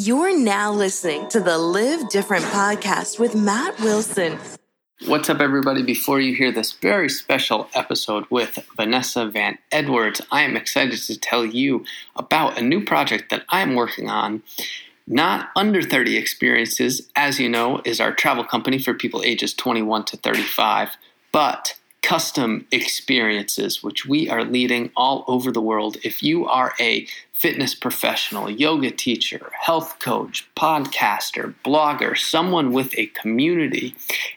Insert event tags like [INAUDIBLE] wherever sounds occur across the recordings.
You're now listening to the Live Different podcast with Matt Wilson. What's up, everybody? Before you hear this very special episode with Vanessa Van Edwards, I am excited to tell you about a new project that I'm working on. Not Under 30 Experiences, as you know, is our travel company for people ages 21 to 35, but custom experiences, which we are leading all over the world. If you are a fitness professional, yoga teacher, health coach, podcaster, blogger, someone with a community,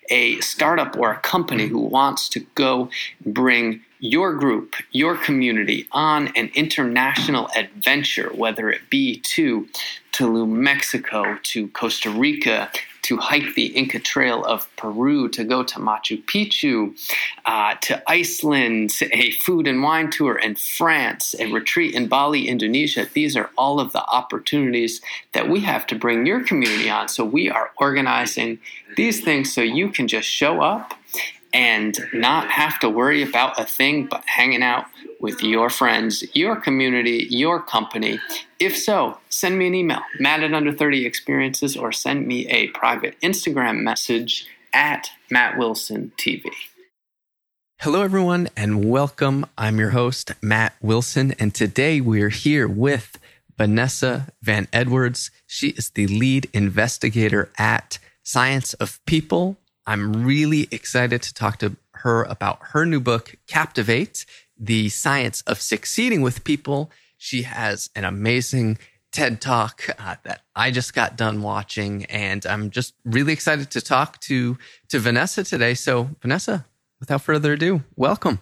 a startup or a company who wants to go bring your group, your community on an international adventure, whether it be to Tulum, Mexico, to Costa Rica, to hike the Inca Trail of Peru, to go to Machu Picchu, uh, to Iceland, a food and wine tour in France, a retreat in Bali, Indonesia. These are all of the opportunities that we have to bring your community on. So we are organizing these things so you can just show up and not have to worry about a thing but hanging out with your friends, your community, your company. If so, send me an email, matt at under 30 experiences, or send me a private Instagram message at Matt Wilson TV. Hello, everyone, and welcome. I'm your host, Matt Wilson, and today we're here with Vanessa Van Edwards. She is the lead investigator at Science of People I'm really excited to talk to her about her new book, Captivate The Science of Succeeding with People. She has an amazing TED Talk uh, that I just got done watching, and I'm just really excited to talk to to Vanessa today. So, Vanessa, without further ado, welcome.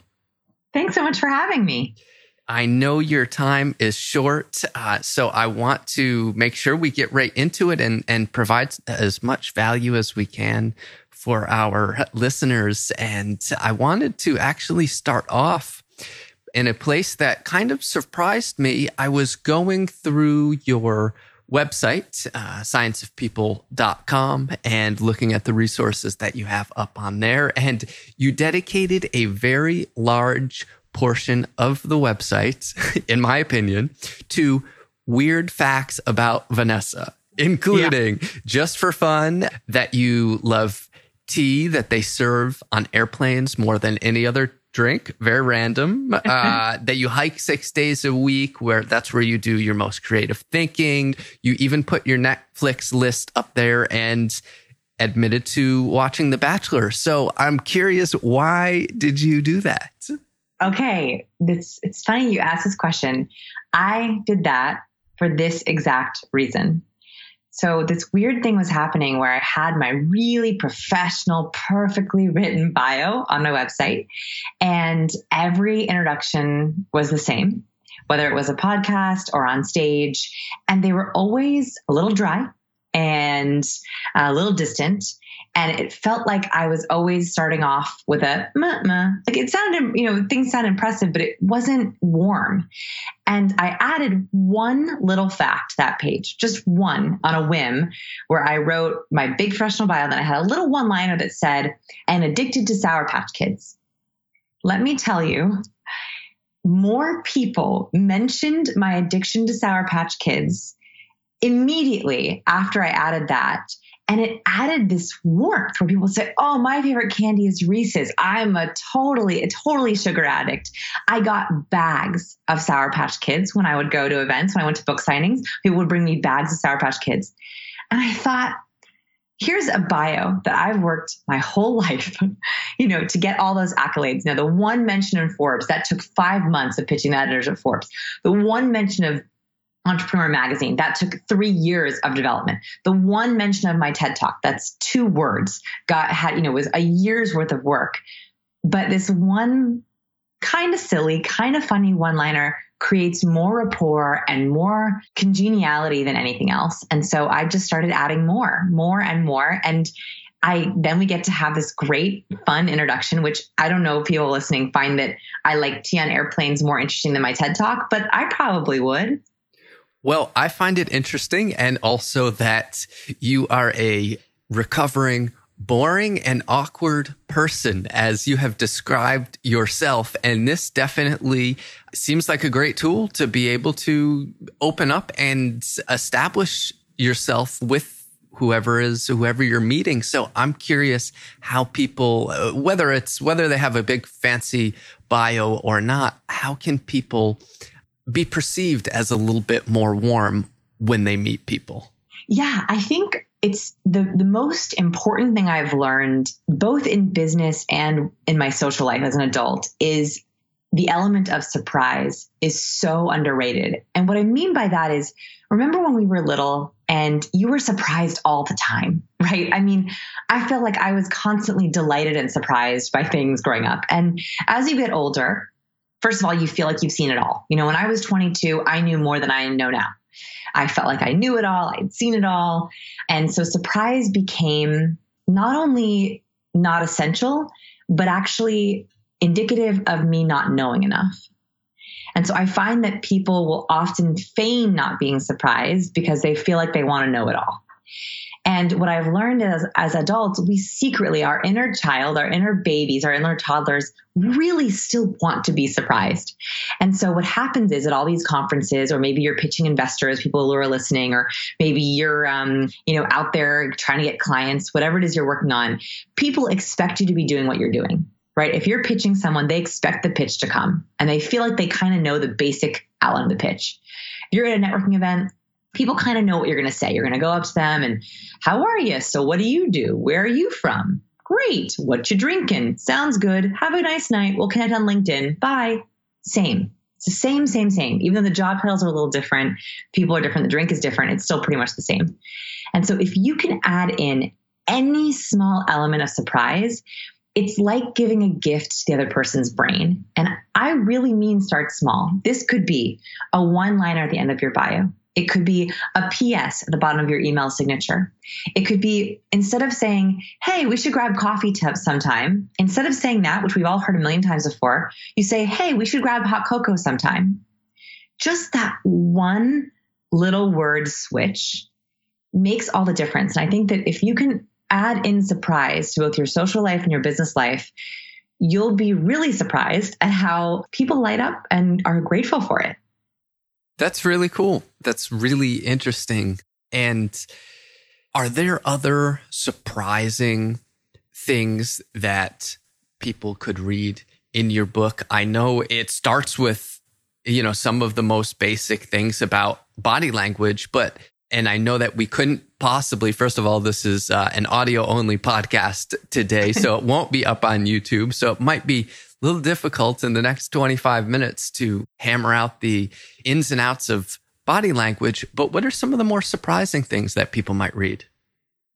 Thanks so much for having me. I know your time is short, uh, so I want to make sure we get right into it and and provide as much value as we can for our listeners. And I wanted to actually start off in a place that kind of surprised me. I was going through your website, uh, scienceofpeople.com, and looking at the resources that you have up on there. And you dedicated a very large portion of the website, [LAUGHS] in my opinion, to weird facts about Vanessa, including yeah. just for fun that you love tea that they serve on airplanes more than any other drink. Very random. [LAUGHS] Uh, that you hike six days a week, where that's where you do your most creative thinking. You even put your Netflix list up there and admitted to watching The Bachelor. So I'm curious, why did you do that? Okay, it's it's funny you asked this question. I did that for this exact reason. So this weird thing was happening where I had my really professional, perfectly written bio on my website and every introduction was the same, whether it was a podcast or on stage. And they were always a little dry and uh, a little distant and it felt like I was always starting off with a meh. like it sounded, you know, things sound impressive, but it wasn't warm. And I added one little fact to that page, just one on a whim, where I wrote my big professional bio. Then I had a little one liner that said, and addicted to Sour Patch Kids. Let me tell you, more people mentioned my addiction to Sour Patch Kids immediately after I added that and it added this warmth where people say, Oh, my favorite candy is Reese's. I'm a totally, a totally sugar addict. I got bags of Sour Patch Kids when I would go to events, when I went to book signings, people would bring me bags of Sour Patch Kids. And I thought, here's a bio that I've worked my whole [LAUGHS] life, you know, to get all those accolades. Now, the one mention in Forbes, that took five months of pitching the editors at Forbes. The one mention of Entrepreneur Magazine. That took three years of development. The one mention of my TED Talk, that's two words, got had, you know, was a year's worth of work. But this one kind of silly, kind of funny one liner creates more rapport and more congeniality than anything else. And so I just started adding more, more and more. And I then we get to have this great fun introduction, which I don't know if people listening find that I like tea on airplanes more interesting than my TED talk, but I probably would. Well, I find it interesting and also that you are a recovering boring and awkward person as you have described yourself. And this definitely seems like a great tool to be able to open up and establish yourself with whoever is whoever you're meeting. So I'm curious how people, uh, whether it's whether they have a big fancy bio or not, how can people be perceived as a little bit more warm when they meet people? Yeah, I think it's the the most important thing I've learned both in business and in my social life as an adult is the element of surprise is so underrated. And what I mean by that is remember when we were little and you were surprised all the time, [LAUGHS] right? I mean, I felt like I was constantly delighted and surprised by things growing up. And as you get older, first of all, you feel like you've seen it all. You know, when I was 22, I knew more than I know now. I felt like I knew it all, I'd seen it all. And so surprise became not only not essential, but actually indicative of me not knowing enough. And so I find that people will often feign not being surprised because they feel like they want to know it all. And what I've learned is as adults, we secretly, our inner child, our inner babies, our inner toddlers really still want to be surprised. And so what happens is at all these conferences, or maybe you're pitching investors, people who are listening, or maybe you're, um, you know, out there trying to get clients, whatever it is you're working on, people expect you to be doing what you're doing right? If you're pitching someone, they expect the pitch to come and they feel like they kind of know the basic outline of the pitch. If you're at a networking event, people kind of know what you're going to say. You're going to go up to them and, how are you? So what do you do? Where are you from? Great. What you drinking? Sounds good. Have a nice night. We'll connect on LinkedIn. Bye. Same. It's the same, same, same. Even though the job titles are a little different, people are different, the drink is different, it's still pretty much the same. And so if you can add in any small element of surprise, it's like giving a gift to the other person's brain. And I really mean start small. This could be a one liner at the end of your bio. It could be a PS at the bottom of your email signature. It could be instead of saying, Hey, we should grab coffee tips sometime, instead of saying that, which we've all heard a million times before, you say, Hey, we should grab hot cocoa sometime. Just that one little word switch makes all the difference. And I think that if you can add in surprise to both your social life and your business life, you'll be really surprised at how people light up and are grateful for it. That's really cool. That's really interesting. And are there other surprising things that people could read in your book? I know it starts with, you know, some of the most basic things about body language, but and I know that we couldn't possibly, first of all, this is uh, an audio only podcast today, so it [LAUGHS] won't be up on YouTube. So it might be a little difficult in the next 25 minutes to hammer out the ins and outs of body language. But what are some of the more surprising things that people might read?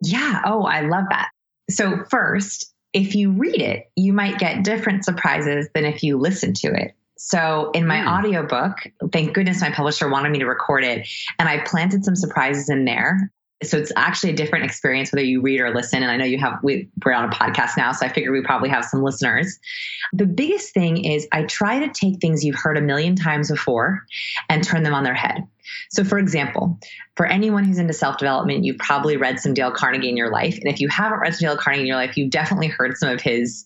Yeah. Oh, I love that. So, first, if you read it, you might get different surprises than if you listen to it. So in my mm. audiobook, thank goodness my publisher wanted me to record it and I planted some surprises in there. So it's actually a different experience whether you read or listen. And I know you have, we, we're on a podcast now, so I figure we probably have some listeners. The biggest thing is I try to take things you've heard a million times before and turn them on their head. So, for example, for anyone who's into self development, you've probably read some Dale Carnegie in your life. And if you haven't read some Dale Carnegie in your life, you've definitely heard some of his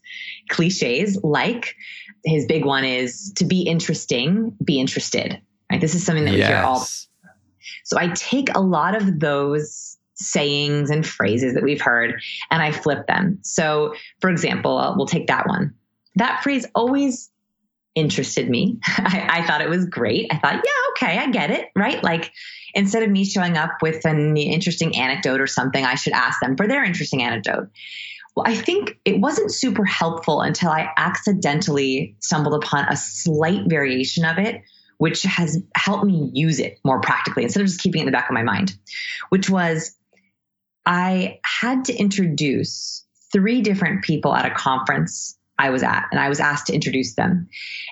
cliches, like his big one is to be interesting, be interested. Right? This is something that we hear all. So I take a lot of those sayings and phrases that we've heard and I flip them. So, for example, uh, we'll take that one. That phrase always interested me. [LAUGHS] I, I, thought it was great. I thought, yeah, okay, I get it, right? Like instead of me showing up with an interesting anecdote or something, I should ask them for their interesting anecdote. Well, I think it wasn't super helpful until I accidentally stumbled upon a slight variation of it, which has helped me use it more practically instead of just keeping it in the back of my mind, which was I had to introduce three different people at a conference I was at, and I was asked to introduce them.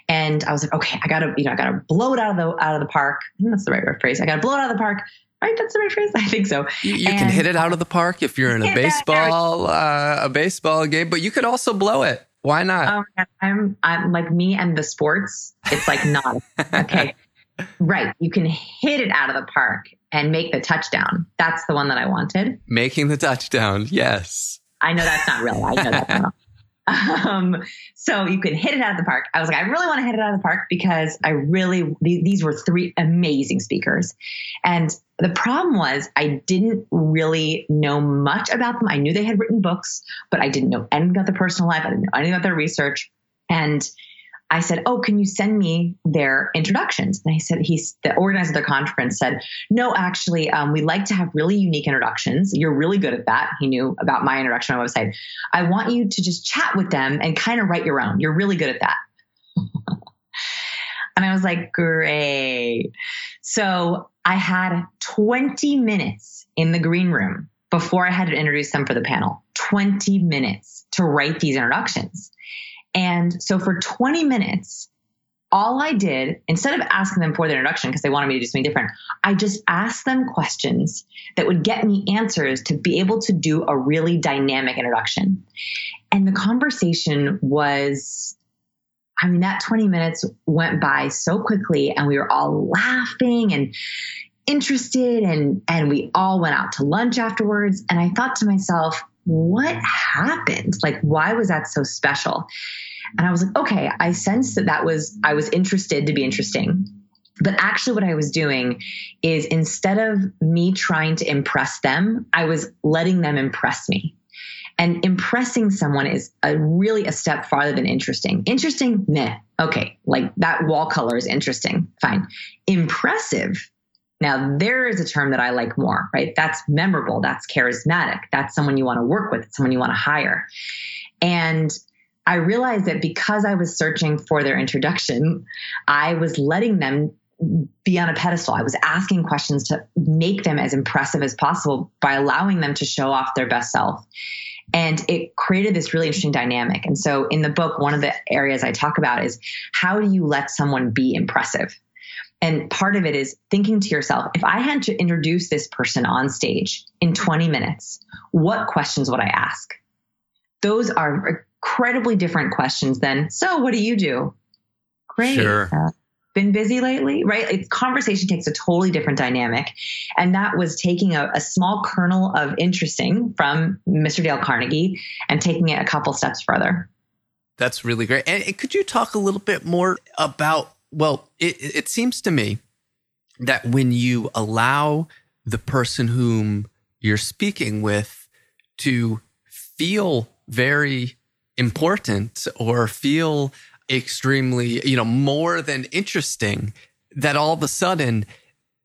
And I was like, okay, I gotta, you know, I gotta blow it out of the out of the park. that's the right phrase. I gotta blow it out of the park right? That's the right phrase. [LAUGHS] I think so. You, you can hit it out of the park if you're in a [LAUGHS] baseball uh, a baseball game, but you could also blow it. Why not? Oh, I'm I'm like me and the sports. It's like not okay. [LAUGHS] right. You can hit it out of the park and make the touchdown. That's the one that I wanted. Making the touchdown. Yes. I know that's not real. I know that's not. [LAUGHS] [LAUGHS] Um, so you could hit it out of the park. I was like, I really want to hit it out of the park because I really, these were three amazing speakers. And the problem was I didn't really know much about them. I knew they had written books, but I didn't know anything about their personal life. I didn't know anything about their research. And I said, "Oh, can you send me their introductions?" And I said, "He's the organizer of the conference said, no, actually, um, we like to have really unique introductions. You're really good at that. He knew about my introduction on my website. I want you to just chat with them and kind of write your own. You're really good at that." [LAUGHS] and I was like, "Great!" So I had 20 minutes in the green room before I had to introduce them for the panel. 20 minutes to write these introductions. And so for 20 minutes, all I did, instead of asking them for their introduction because they wanted me to do something different, I just asked them questions that would get me answers to be able to do a really dynamic introduction. And the conversation was, I mean, that 20 minutes went by so quickly and we were all laughing and interested and and we all went out to lunch afterwards and I thought to myself, what happened? Like, why was that so special? And I was like, okay, I sensed that that was, I was interested to be interesting. But actually, what I was doing is instead of me trying to impress them, I was letting them impress me. And impressing someone is a really a step farther than interesting. Interesting, meh. Okay, like that wall color is interesting. Fine. Impressive now, there is a term that I like more, right? That's memorable. That's charismatic. That's someone you want to work with, someone you want to hire. And I realized that because I was searching for their introduction, I was letting them be on a pedestal. I was asking questions to make them as impressive as possible by allowing them to show off their best self. And it created this really interesting dynamic. And so in the book, one of the areas I talk about is how do you let someone be impressive? And part of it is thinking to yourself, if I had to introduce this person on stage in 20 minutes, what questions would I ask? Those are incredibly different questions than, so what do you do? Great. Sure. Uh, been busy lately, right? Like, conversation takes a totally different dynamic. And that was taking a, a, small kernel of interesting from Mr. Dale Carnegie and taking it a couple steps further. That's really great. And could you talk a little bit more about well, it, it seems to me that when you allow the person whom you're speaking with to feel very important or feel extremely, you know, more than interesting, that all of a sudden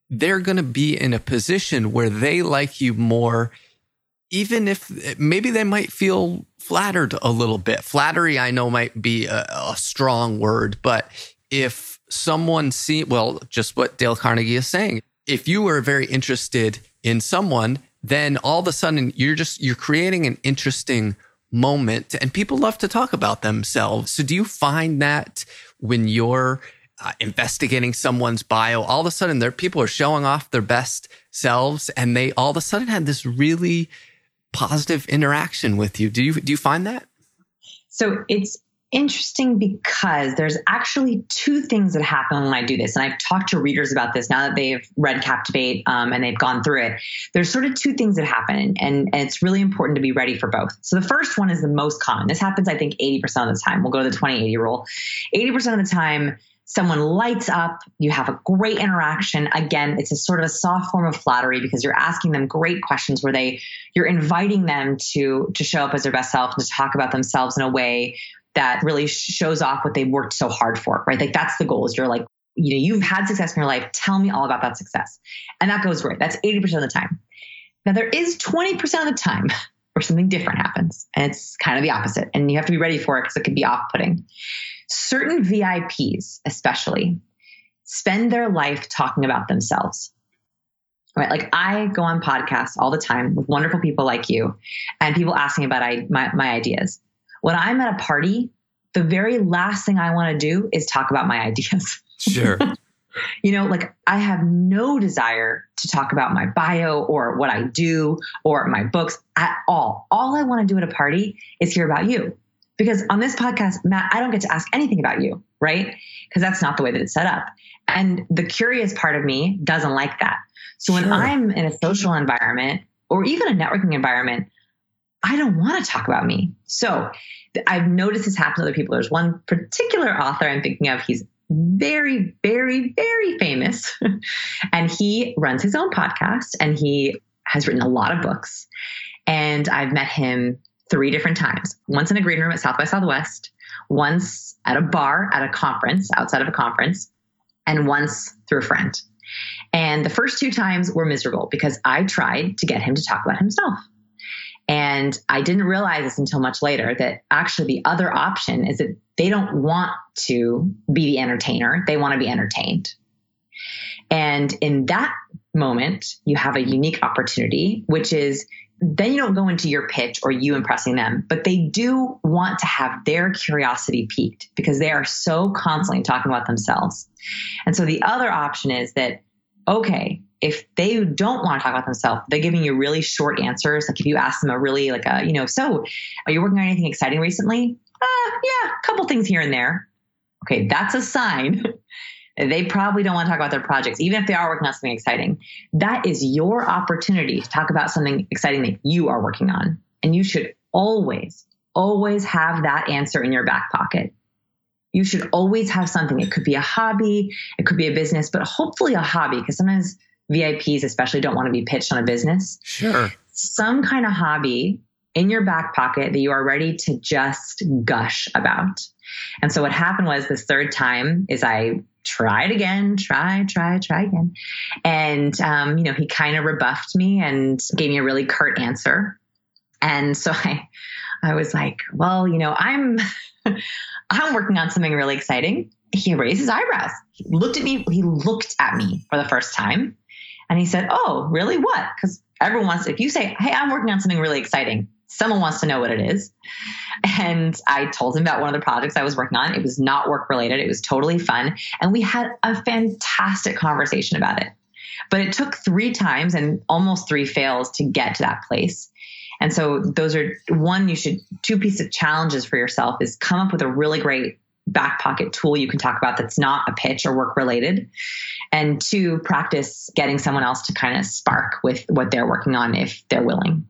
they're going to be in a position where they like you more, even if maybe they might feel flattered a little bit. Flattery, I know, might be a, a strong word, but if someone see well, just what Dale Carnegie is saying. If you are very interested in someone, then all of a sudden you're just you're creating an interesting moment and people love to talk about themselves. So do you find that when you're uh, investigating someone's bio, all of a sudden their people are showing off their best selves and they all of a sudden had this really positive interaction with you. Do you do you find that? So it's interesting because there's actually two things that happen when I do this. And I've talked to readers about this now that they've read Captivate um, and they've gone through it. There's sort of two things that happen, and, and, and, it's really important to be ready for both. So the first one is the most common. This happens, I think, 80% of the time. We'll go to the 20 80 rule. 80% of the time, someone lights up, you have a great interaction. Again, it's a sort of a soft form of flattery because you're asking them great questions where they you're inviting them to to show up as their best self and to talk about themselves in a way that really shows off what they worked so hard for, right? Like that's the goal is you're like, you know, you've had success in your life. Tell me all about that success. And that goes great. That's 80% of the time. Now there is 20% of the time [LAUGHS] where something different happens and it's kind of the opposite. And you have to be ready for it because it could be off putting. Certain VIPs, especially, spend their life talking about themselves. Right. Like I go on podcasts all the time with wonderful people like you and people ask me about I, my, my ideas. When I'm at a party, the very last thing I want to do is talk about my [LAUGHS] ideas. Sure. [LAUGHS] you know, like I have no desire to talk about my bio or what I do or my books at all. All I want to do at a party is hear about you. Because on this podcast, Matt, I don't get to ask anything about you, right? Because that's not the way that it's set up. And the curious part of me doesn't like that. So when I'm in a social environment or even a networking environment, I don't want to talk about me. So I've noticed this happen to other people. There's one particular author I'm thinking of. He's very, very, very famous. [LAUGHS] and he runs his own podcast and he has written a lot of books. And I've met him three different times once in a green room at South by Southwest, once at a bar at a conference, outside of a conference, and once through a friend. And the first two times were miserable because I tried to get him to talk about himself. And I didn't realize this until much later that actually the other option is that they don't want to be the entertainer, they want to be entertained. And in that moment, you have a unique opportunity, which is then you don't go into your pitch or you impressing them, but they do want to have their curiosity piqued because they are so constantly talking about themselves. And so the other option is that, okay, if they don't want to talk about themselves, they're giving you really short answers. Like if you ask them a really like a, you know, so are you working on anything exciting recently? Uh, yeah, a couple things here and there. Okay, that's a sign [LAUGHS] They probably don't want to talk about their projects, even if they are working on something exciting. That is your opportunity to talk about something exciting that you are working on. And you should always, always have that answer in your back pocket. You should always have something. It could be a hobby, it could be a business, but hopefully a hobby, because sometimes VIPs especially don't want to be pitched on a business. Sure. Some kind of hobby in your back pocket that you are ready to just gush about. And so what happened was this third time is I tried again, try, try, try again. And, um, you know, he kind of rebuffed me and gave me a really curt answer. And so [LAUGHS] I, I was like, well, you know, I'm, [LAUGHS] I'm working on something really exciting. He raised his eyebrows. He looked at me. He looked at me for the first time and he said, oh, really? What? Because everyone wants, if you say, hey, I'm working on something really exciting, someone wants to know what it is. And I told him about one of the projects I was working on. It was not work related, it was totally fun. And we had a fantastic conversation about it. But it took three times and almost three fails to get to that place. And so those are one, you should, two pieces of challenges for yourself is come up with a really great back pocket tool you can talk about that's not a pitch or work related. And two, practice getting someone else to kind of spark with what they're working on if they're willing.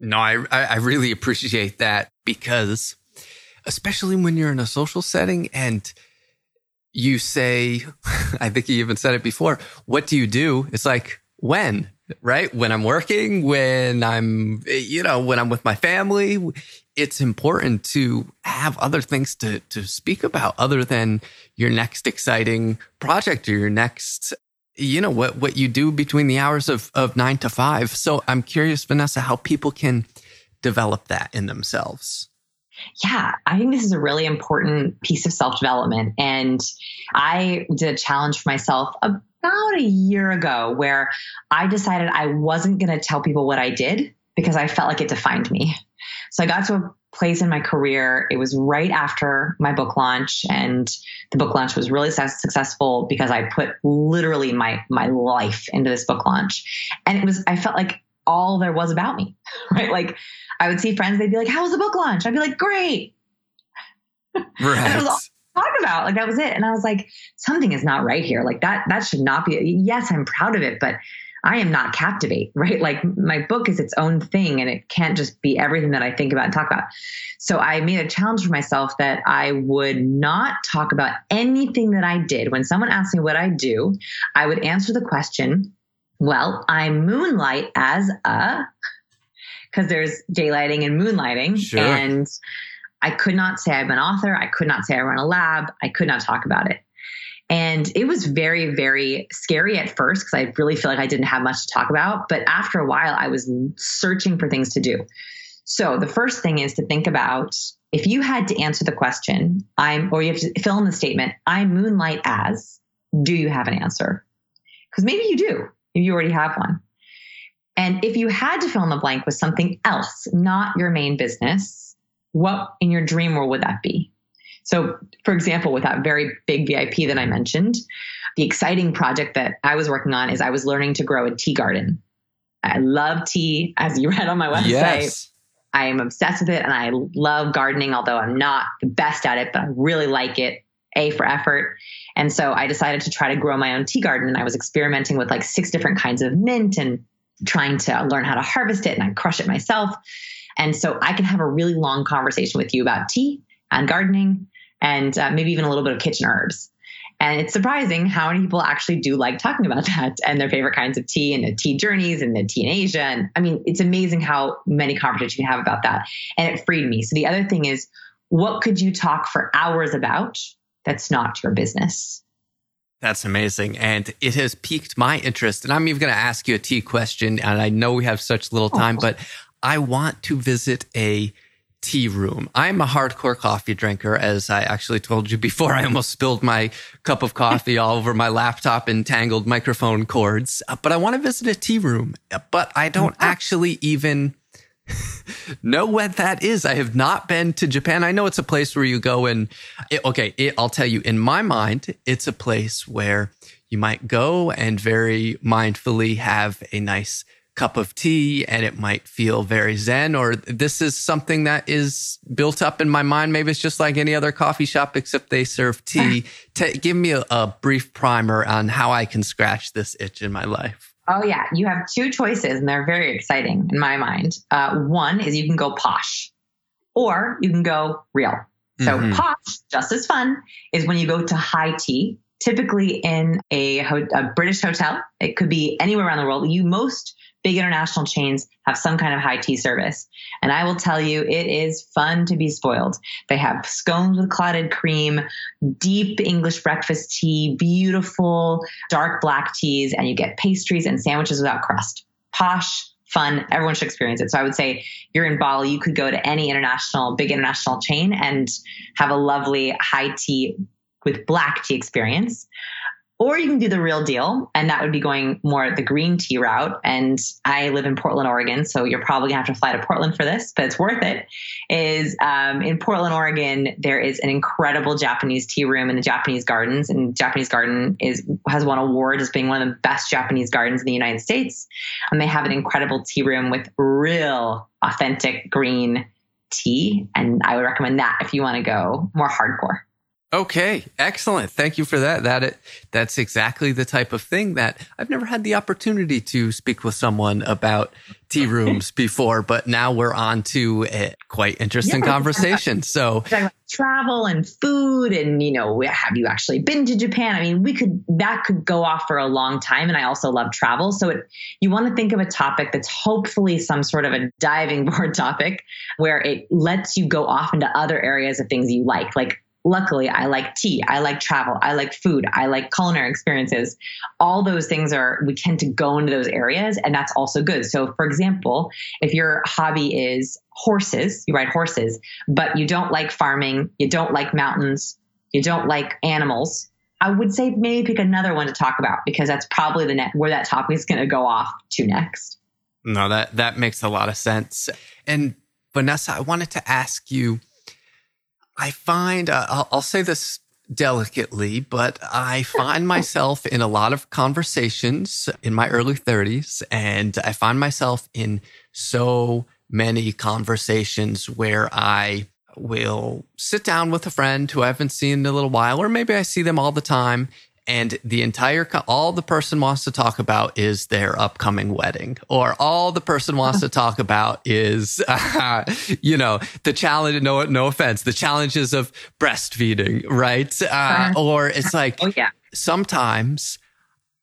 No, I I really appreciate that because especially when you're in a social setting and you say, [LAUGHS] I think you even said it before, what do you do? It's like, when, right? When I'm working, when I'm, you know, when I'm with my family, it's important to have other things to, to speak about other than your next exciting project or your next you know what what you do between the hours of of 9 to 5 so i'm curious vanessa how people can develop that in themselves yeah, I think this is a really important piece of self development. And I did a challenge for myself about a year ago where I decided I wasn't going to tell people what I did because I felt like it defined me. So I got to a place in my career. It was right after my book launch, and the book launch was really successful because I put literally my my life into this book launch, and it was I felt like all there was about me, [LAUGHS] right? Like I would see friends, they'd be like, "How was the book launch?" I'd be like, "Great." Right. and was all talk about like that was it, and I was like, something is not right here. Like that that should not be. Yes, I'm proud of it, but I am not captivate, [LAUGHS] right? Like my book is its own thing and it can't just be everything that I think about and talk about. So I made a challenge for myself that I would not talk about anything that I did. When someone asked me what I do, I would answer the question, well, I moonlight as a, because there's daylighting and moonlighting. Sure. And I could not say I'm an author. I could not say I run a lab. I could not talk about it. And it was very, very scary at first because I really feel like I didn't have much to talk about. But after a while, I was searching for things to do. So the first thing is to think about if you had to answer the question, I'm, or you have to fill in the statement, I moonlight as, do you have an answer? Because maybe you do, you already have one. And if you had to fill in the blank with something else, not your main business, what in your dream world would that be? So, for example, with that very big VIP that I mentioned, the exciting project that I was working on is I was learning to grow a tea garden. I love tea, as you read on my website. Yes. I am obsessed with it and I love gardening, although I'm not the best at it, but I really like it. A for effort. And so I decided to try to grow my own tea garden and I was experimenting with like six different kinds of mint and trying to learn how to harvest it and I crush it myself. And so I can have a really long conversation with you about tea and gardening and uh, maybe even a little bit of kitchen herbs. And it's surprising how many people actually do like talking about [LAUGHS] that and their favorite kinds of tea and the tea journeys and the tea in Asia. And I mean, it's amazing how many conversations you can have about that. And it freed me. So the other thing is, what could you talk for hours about that's not your business? That's amazing. And it has piqued my interest. And I'm even going to ask you a tea question. And I know we have such little time, oh. but I want to visit a tea room. I'm a hardcore coffee drinker, as I actually told you before. [LAUGHS] I almost spilled my cup of coffee all over my laptop and tangled microphone cords. But I want to visit a tea room, but I don't actually even [LAUGHS] know what that is. I have not been to Japan. I know it's a place where you go and, it, okay, it, I'll tell you, in my mind, it's a place where you might go and very mindfully have a nice cup of tea and it might feel very zen or this is something that is built up in my mind maybe it's just like any other coffee shop except they serve tea [LAUGHS] give me a, a brief primer on how i can scratch this itch in my life oh yeah. You have two choices and they're very exciting in my mind. Uh, one is you can go posh or you can go real. So mm-hmm. posh just as fun is when you go to high tea typically in a, a british hotel. It could be anywhere around the world. You most big international chains have some kind of high tea service. And I will tell you, it is fun to be spoiled. They have scones with clotted cream, deep English breakfast tea, beautiful dark black teas, and you get pastries and sandwiches without crust. Posh, fun. Everyone should experience it. So I would say you're in Bali, you could go to any international, big international chain and have a lovely high tea with black tea experience. Or you can do the real deal, and that would be going more the green tea route. And I live in Portland, Oregon, so you're probably gonna have to fly to Portland for this, but it's worth it. Is um, in Portland, Oregon, there is an incredible Japanese tea room in the Japanese Gardens, and Japanese Garden is has won awards as being one of the best Japanese gardens in the United States. And they have an incredible tea room with real, authentic green tea, and I would recommend that if you want to go more hardcore. Okay, excellent. Thank you for that. That it, that's exactly the type of thing that I've never had the opportunity to speak with someone about tea rooms before, but now we're on to a quite interesting yeah, conversation. So travel and food and you know, have you actually been to Japan? I mean, we could that could go off for a long time and I also love travel. So it, you want to think of a topic that's hopefully some sort of a diving [LAUGHS] board topic where it lets you go off into other areas of things you like. Like luckily i like tea i like travel i like food i like culinary experiences. All those things are we tend to go into those areas and that's also good. So for example if your hobby is horses you ride horses but you don't like farming you don't like mountains you don't like animals i would say maybe pick another one to talk about because that's probably the net where that topic is going to go off to next. No that that makes a lot of sense. And vanessa i wanted to ask you I find, uh, I'll, I'll say this delicately, but I find myself in a lot of conversations in my early 30s, and I find myself in so many conversations where I will sit down with a friend who I haven't seen in a little while, or maybe I see them all the time, and the entire all the person wants to talk about is their upcoming wedding or all the person wants to [LAUGHS] talk about is uh, [LAUGHS] you know the challenge no no offense the challenges of breastfeeding right? Uh, or it's like oh, yeah. sometimes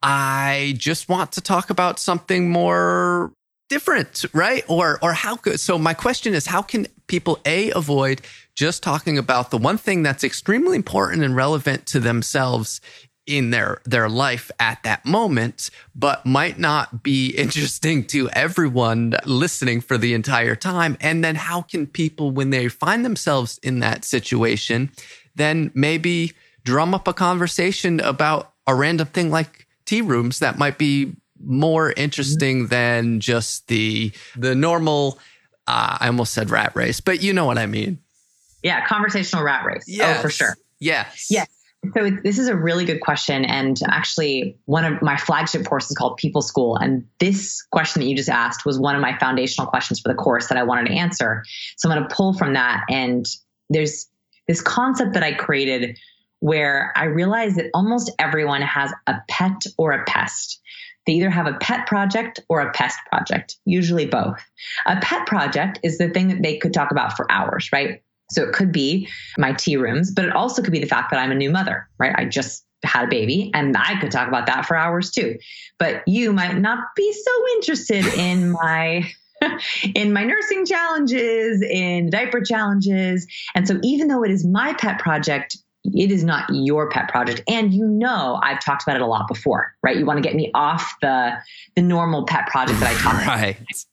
i just want to talk about something more different right? Or or how good so my question is how can people a avoid just talking about the one thing that's extremely important and relevant to themselves in their their life at that moment but might not be [LAUGHS] interesting to everyone listening for the entire time. And then how can people when they find themselves in that situation then maybe drum up a conversation about a random thing like tea rooms that might be more interesting than just the the normal uh, I almost said rat race but you know what I mean. Yeah conversational rat race. Yes. oh for sure. Yes. Yes so this is a really good question. And actually, one of my flagship courses is called People School. And this question that you just asked was one of my foundational questions for the course that I wanted to answer. So I'm going to pull from that. And there's this concept that I created where I realized that almost everyone has a pet or a pest. they either have a pet project or a pest project, usually both. A pet project is the thing that they could talk about for hours, right? So it could be my tea rooms, but it also could be the fact that I'm a new mother, right? I just had a baby and I could talk about that for hours too. But you might not be so interested [LAUGHS] in my [LAUGHS] in my nursing challenges, in diaper challenges. And so even though it is my pet project, it is not your pet project and you know i've talked about it a lot before right you want to get me off the the normal pet project that i talk about [LAUGHS] right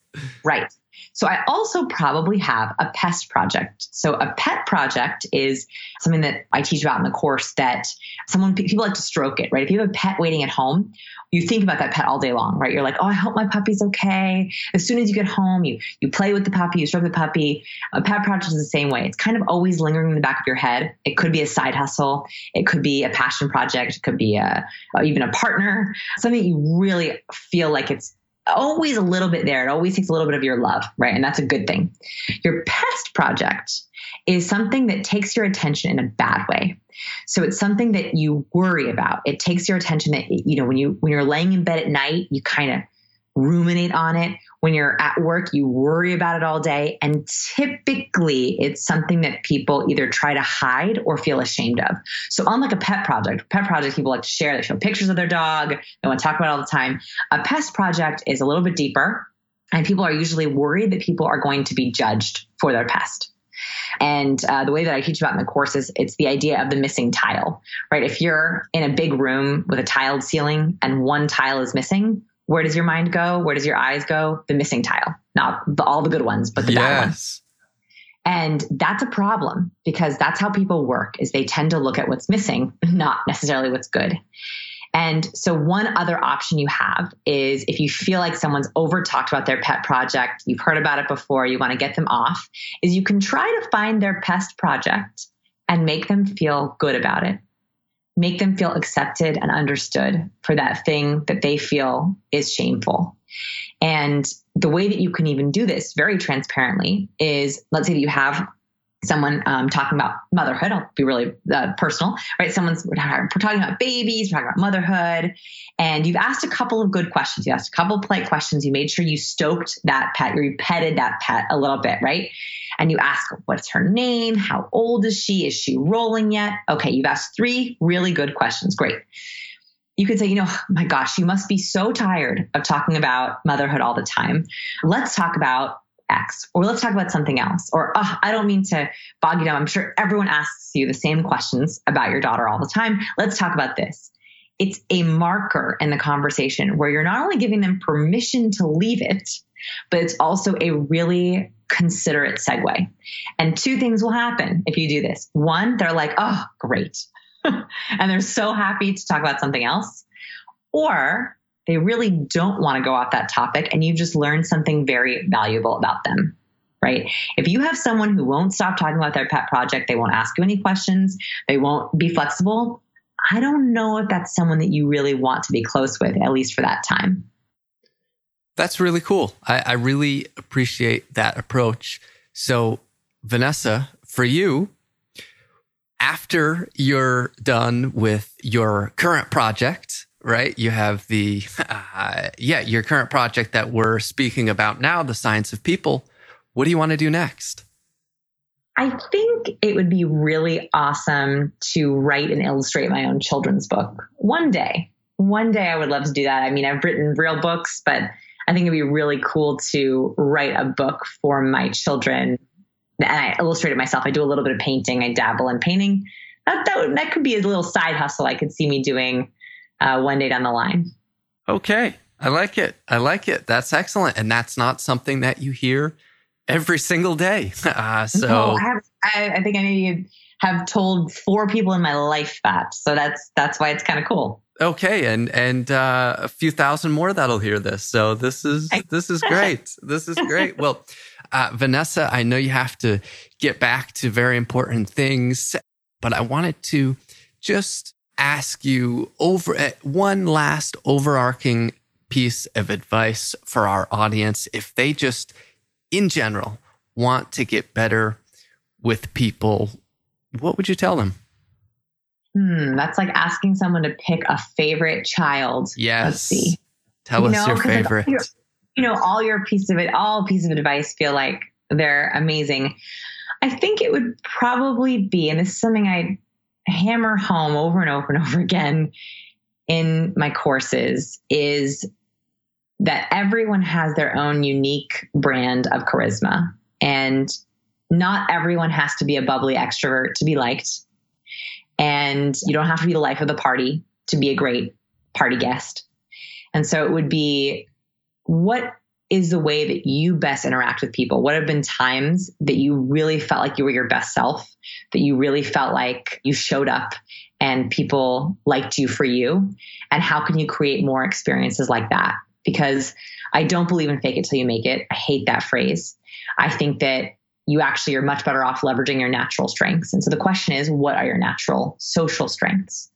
right so I also probably have a pest project. So a pet project is something that I teach about in the course that someone people like to stroke it, right? If you have a pet waiting at home, you think about that pet all day long, right? You're like, oh, I hope my puppy's okay. As soon as you get home, you you play with the puppy, you stroke the puppy. A pet project is the same way. It's kind of always lingering in the back of your head. It could be a side hustle, it could be a passion project, it could be a even a partner, something you really feel like it's always a little bit there. It always takes a little bit of your love, right? And that's a good thing. Your pest project is something that takes your attention in a bad way. So it's something that you worry about. It takes your attention that you know when you when you're laying in bed at night, you kind of ruminate on it. When you're at work, you worry about it all day. And typically, it's something that people either try to hide or feel ashamed of. So, unlike a pet project, pet project people like to share, they show pictures of their dog, they want to talk about all the time. A pest project is a little bit deeper, and people are usually worried that people are going to be judged for their pest. And uh, the way that I teach about in the course is it's the idea of the missing tile, right? If you're in a big room with a tiled ceiling and one tile is missing, where does your mind go? Where does your eyes go? The missing tile, not the, all the good ones, but the yes. bad ones. And that's a problem because that's how people work is they tend to look at what's missing, [LAUGHS] not necessarily what's good. And so one other option you have is if you feel like someone's over talked about their pet project, you've heard about it before, you want to get them off, is you can try to find their pest project and make them feel good about it make them feel accepted and understood for that thing that they feel is shameful. And the way that you can even do this very transparently is let's say that you have someone um, talking about motherhood. I'll be really uh, personal, right? Someone's we're talking about babies, we're talking about motherhood, and you've asked a couple of good questions. You asked a couple of polite questions. You made sure you stoked that pet, you petted that pet a little bit, right? And you ask, what's her name? How old is she? Is she rolling yet? Okay, you've asked three really good questions. Great. You could say, you know, my gosh, you must be so tired of talking about motherhood all the time. Let's talk about X, or let's talk about something else. Or, oh, I don't mean to bog you down. I'm sure everyone asks you the same questions about your daughter all the time. Let's talk about this. It's a marker in the conversation where you're not only giving them permission to leave it, but it's also a really considerate segue. And two things will happen if you do this. One, they're like, oh, great. [LAUGHS] and they're so happy to talk about something else. Or they really don't want to go off that topic and you've just learned something very valuable about them right? If you have someone who won't stop talking about their pet project, they won't ask you any questions, they won't be flexible, I don't know if that's someone that you really want to be close with, at least for that time. That's really cool. I, I really appreciate that approach. So, Vanessa, for you, after you're done with your current project, right? You have the, [LAUGHS] uh, yeah, your current project that we're speaking about now, the science of people. What do you want to do next? I think it would be really awesome to write and illustrate my own children's book one day. One day I would love to do that. I mean, I've written real books, but I think it'd be really cool to write a book for my children. And I illustrate it myself. I do a little bit of painting. I dabble in painting. That, that, that could be a little side hustle I could see me doing uh, one day down the line. Okay. I like it. I like it. That's excellent. And that's not something that you hear every single day. Uh, [LAUGHS] so no, I, have, I, I, think I maybe have told four people in my life that. So that's that's why it's kind of cool. Okay, and and uh, a few thousand more that'll hear this. So this is this is great. this is great. Well, uh, Vanessa, I know you have to get back to very important things, but I wanted to just ask you over uh, one last overarching piece of advice for our audience if they just in general want to get better with people what would you tell them hmm that's like asking someone to pick a favorite child yes see, Tell you us know, your favorite. Like, you know, all your piece of it, all piece of advice feel like they're amazing. I think it would probably be, and this is something I hammer home over and over and [LAUGHS] over again in my courses, is that everyone has their own unique brand of charisma. And not everyone has to be a bubbly extrovert to be liked. And you don't have to be the life of the party to be a great party guest. And so it would be what is the way that you best interact with people? What have been times that you really felt like you were your best self, that you really felt like you showed up and people liked you for you? And how can you create more experiences like that? Because I don't believe in fake it till you make it. I hate that phrase. I think that you actually are much better off leveraging your natural strengths. And so the question is, what are your natural social strengths?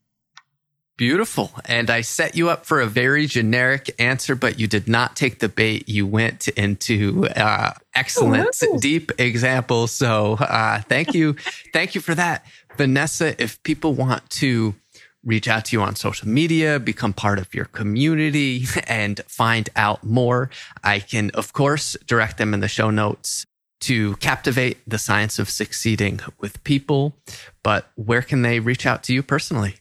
Beautiful. And I set you up for a very generic answer, but you did not take the bait. You went into uh, excellent, oh, deep examples. So uh, thank you. [LAUGHS] thank you for that. Vanessa, if people want to reach out to you on social media, become part of your community, [LAUGHS] and find out more, I can, of course, direct them in the show notes to captivate the science of succeeding with people. But where can they reach out to you personally?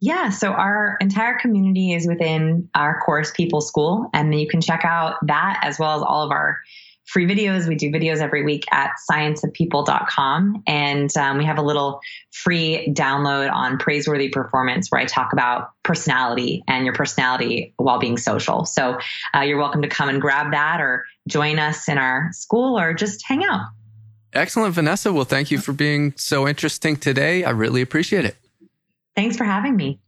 Yeah, so our entire community is within our course, People School, and you can check out that as well as all of our free videos. We do videos every week at scienceofpeople.com, and um, we have a little free download on praiseworthy performance where I talk about personality and your personality while being social. So uh, you're welcome to come and grab that, or join us in our school, or just hang out. Excellent, Vanessa. Well, thank you for being so interesting today. I really appreciate it. Thanks for having me.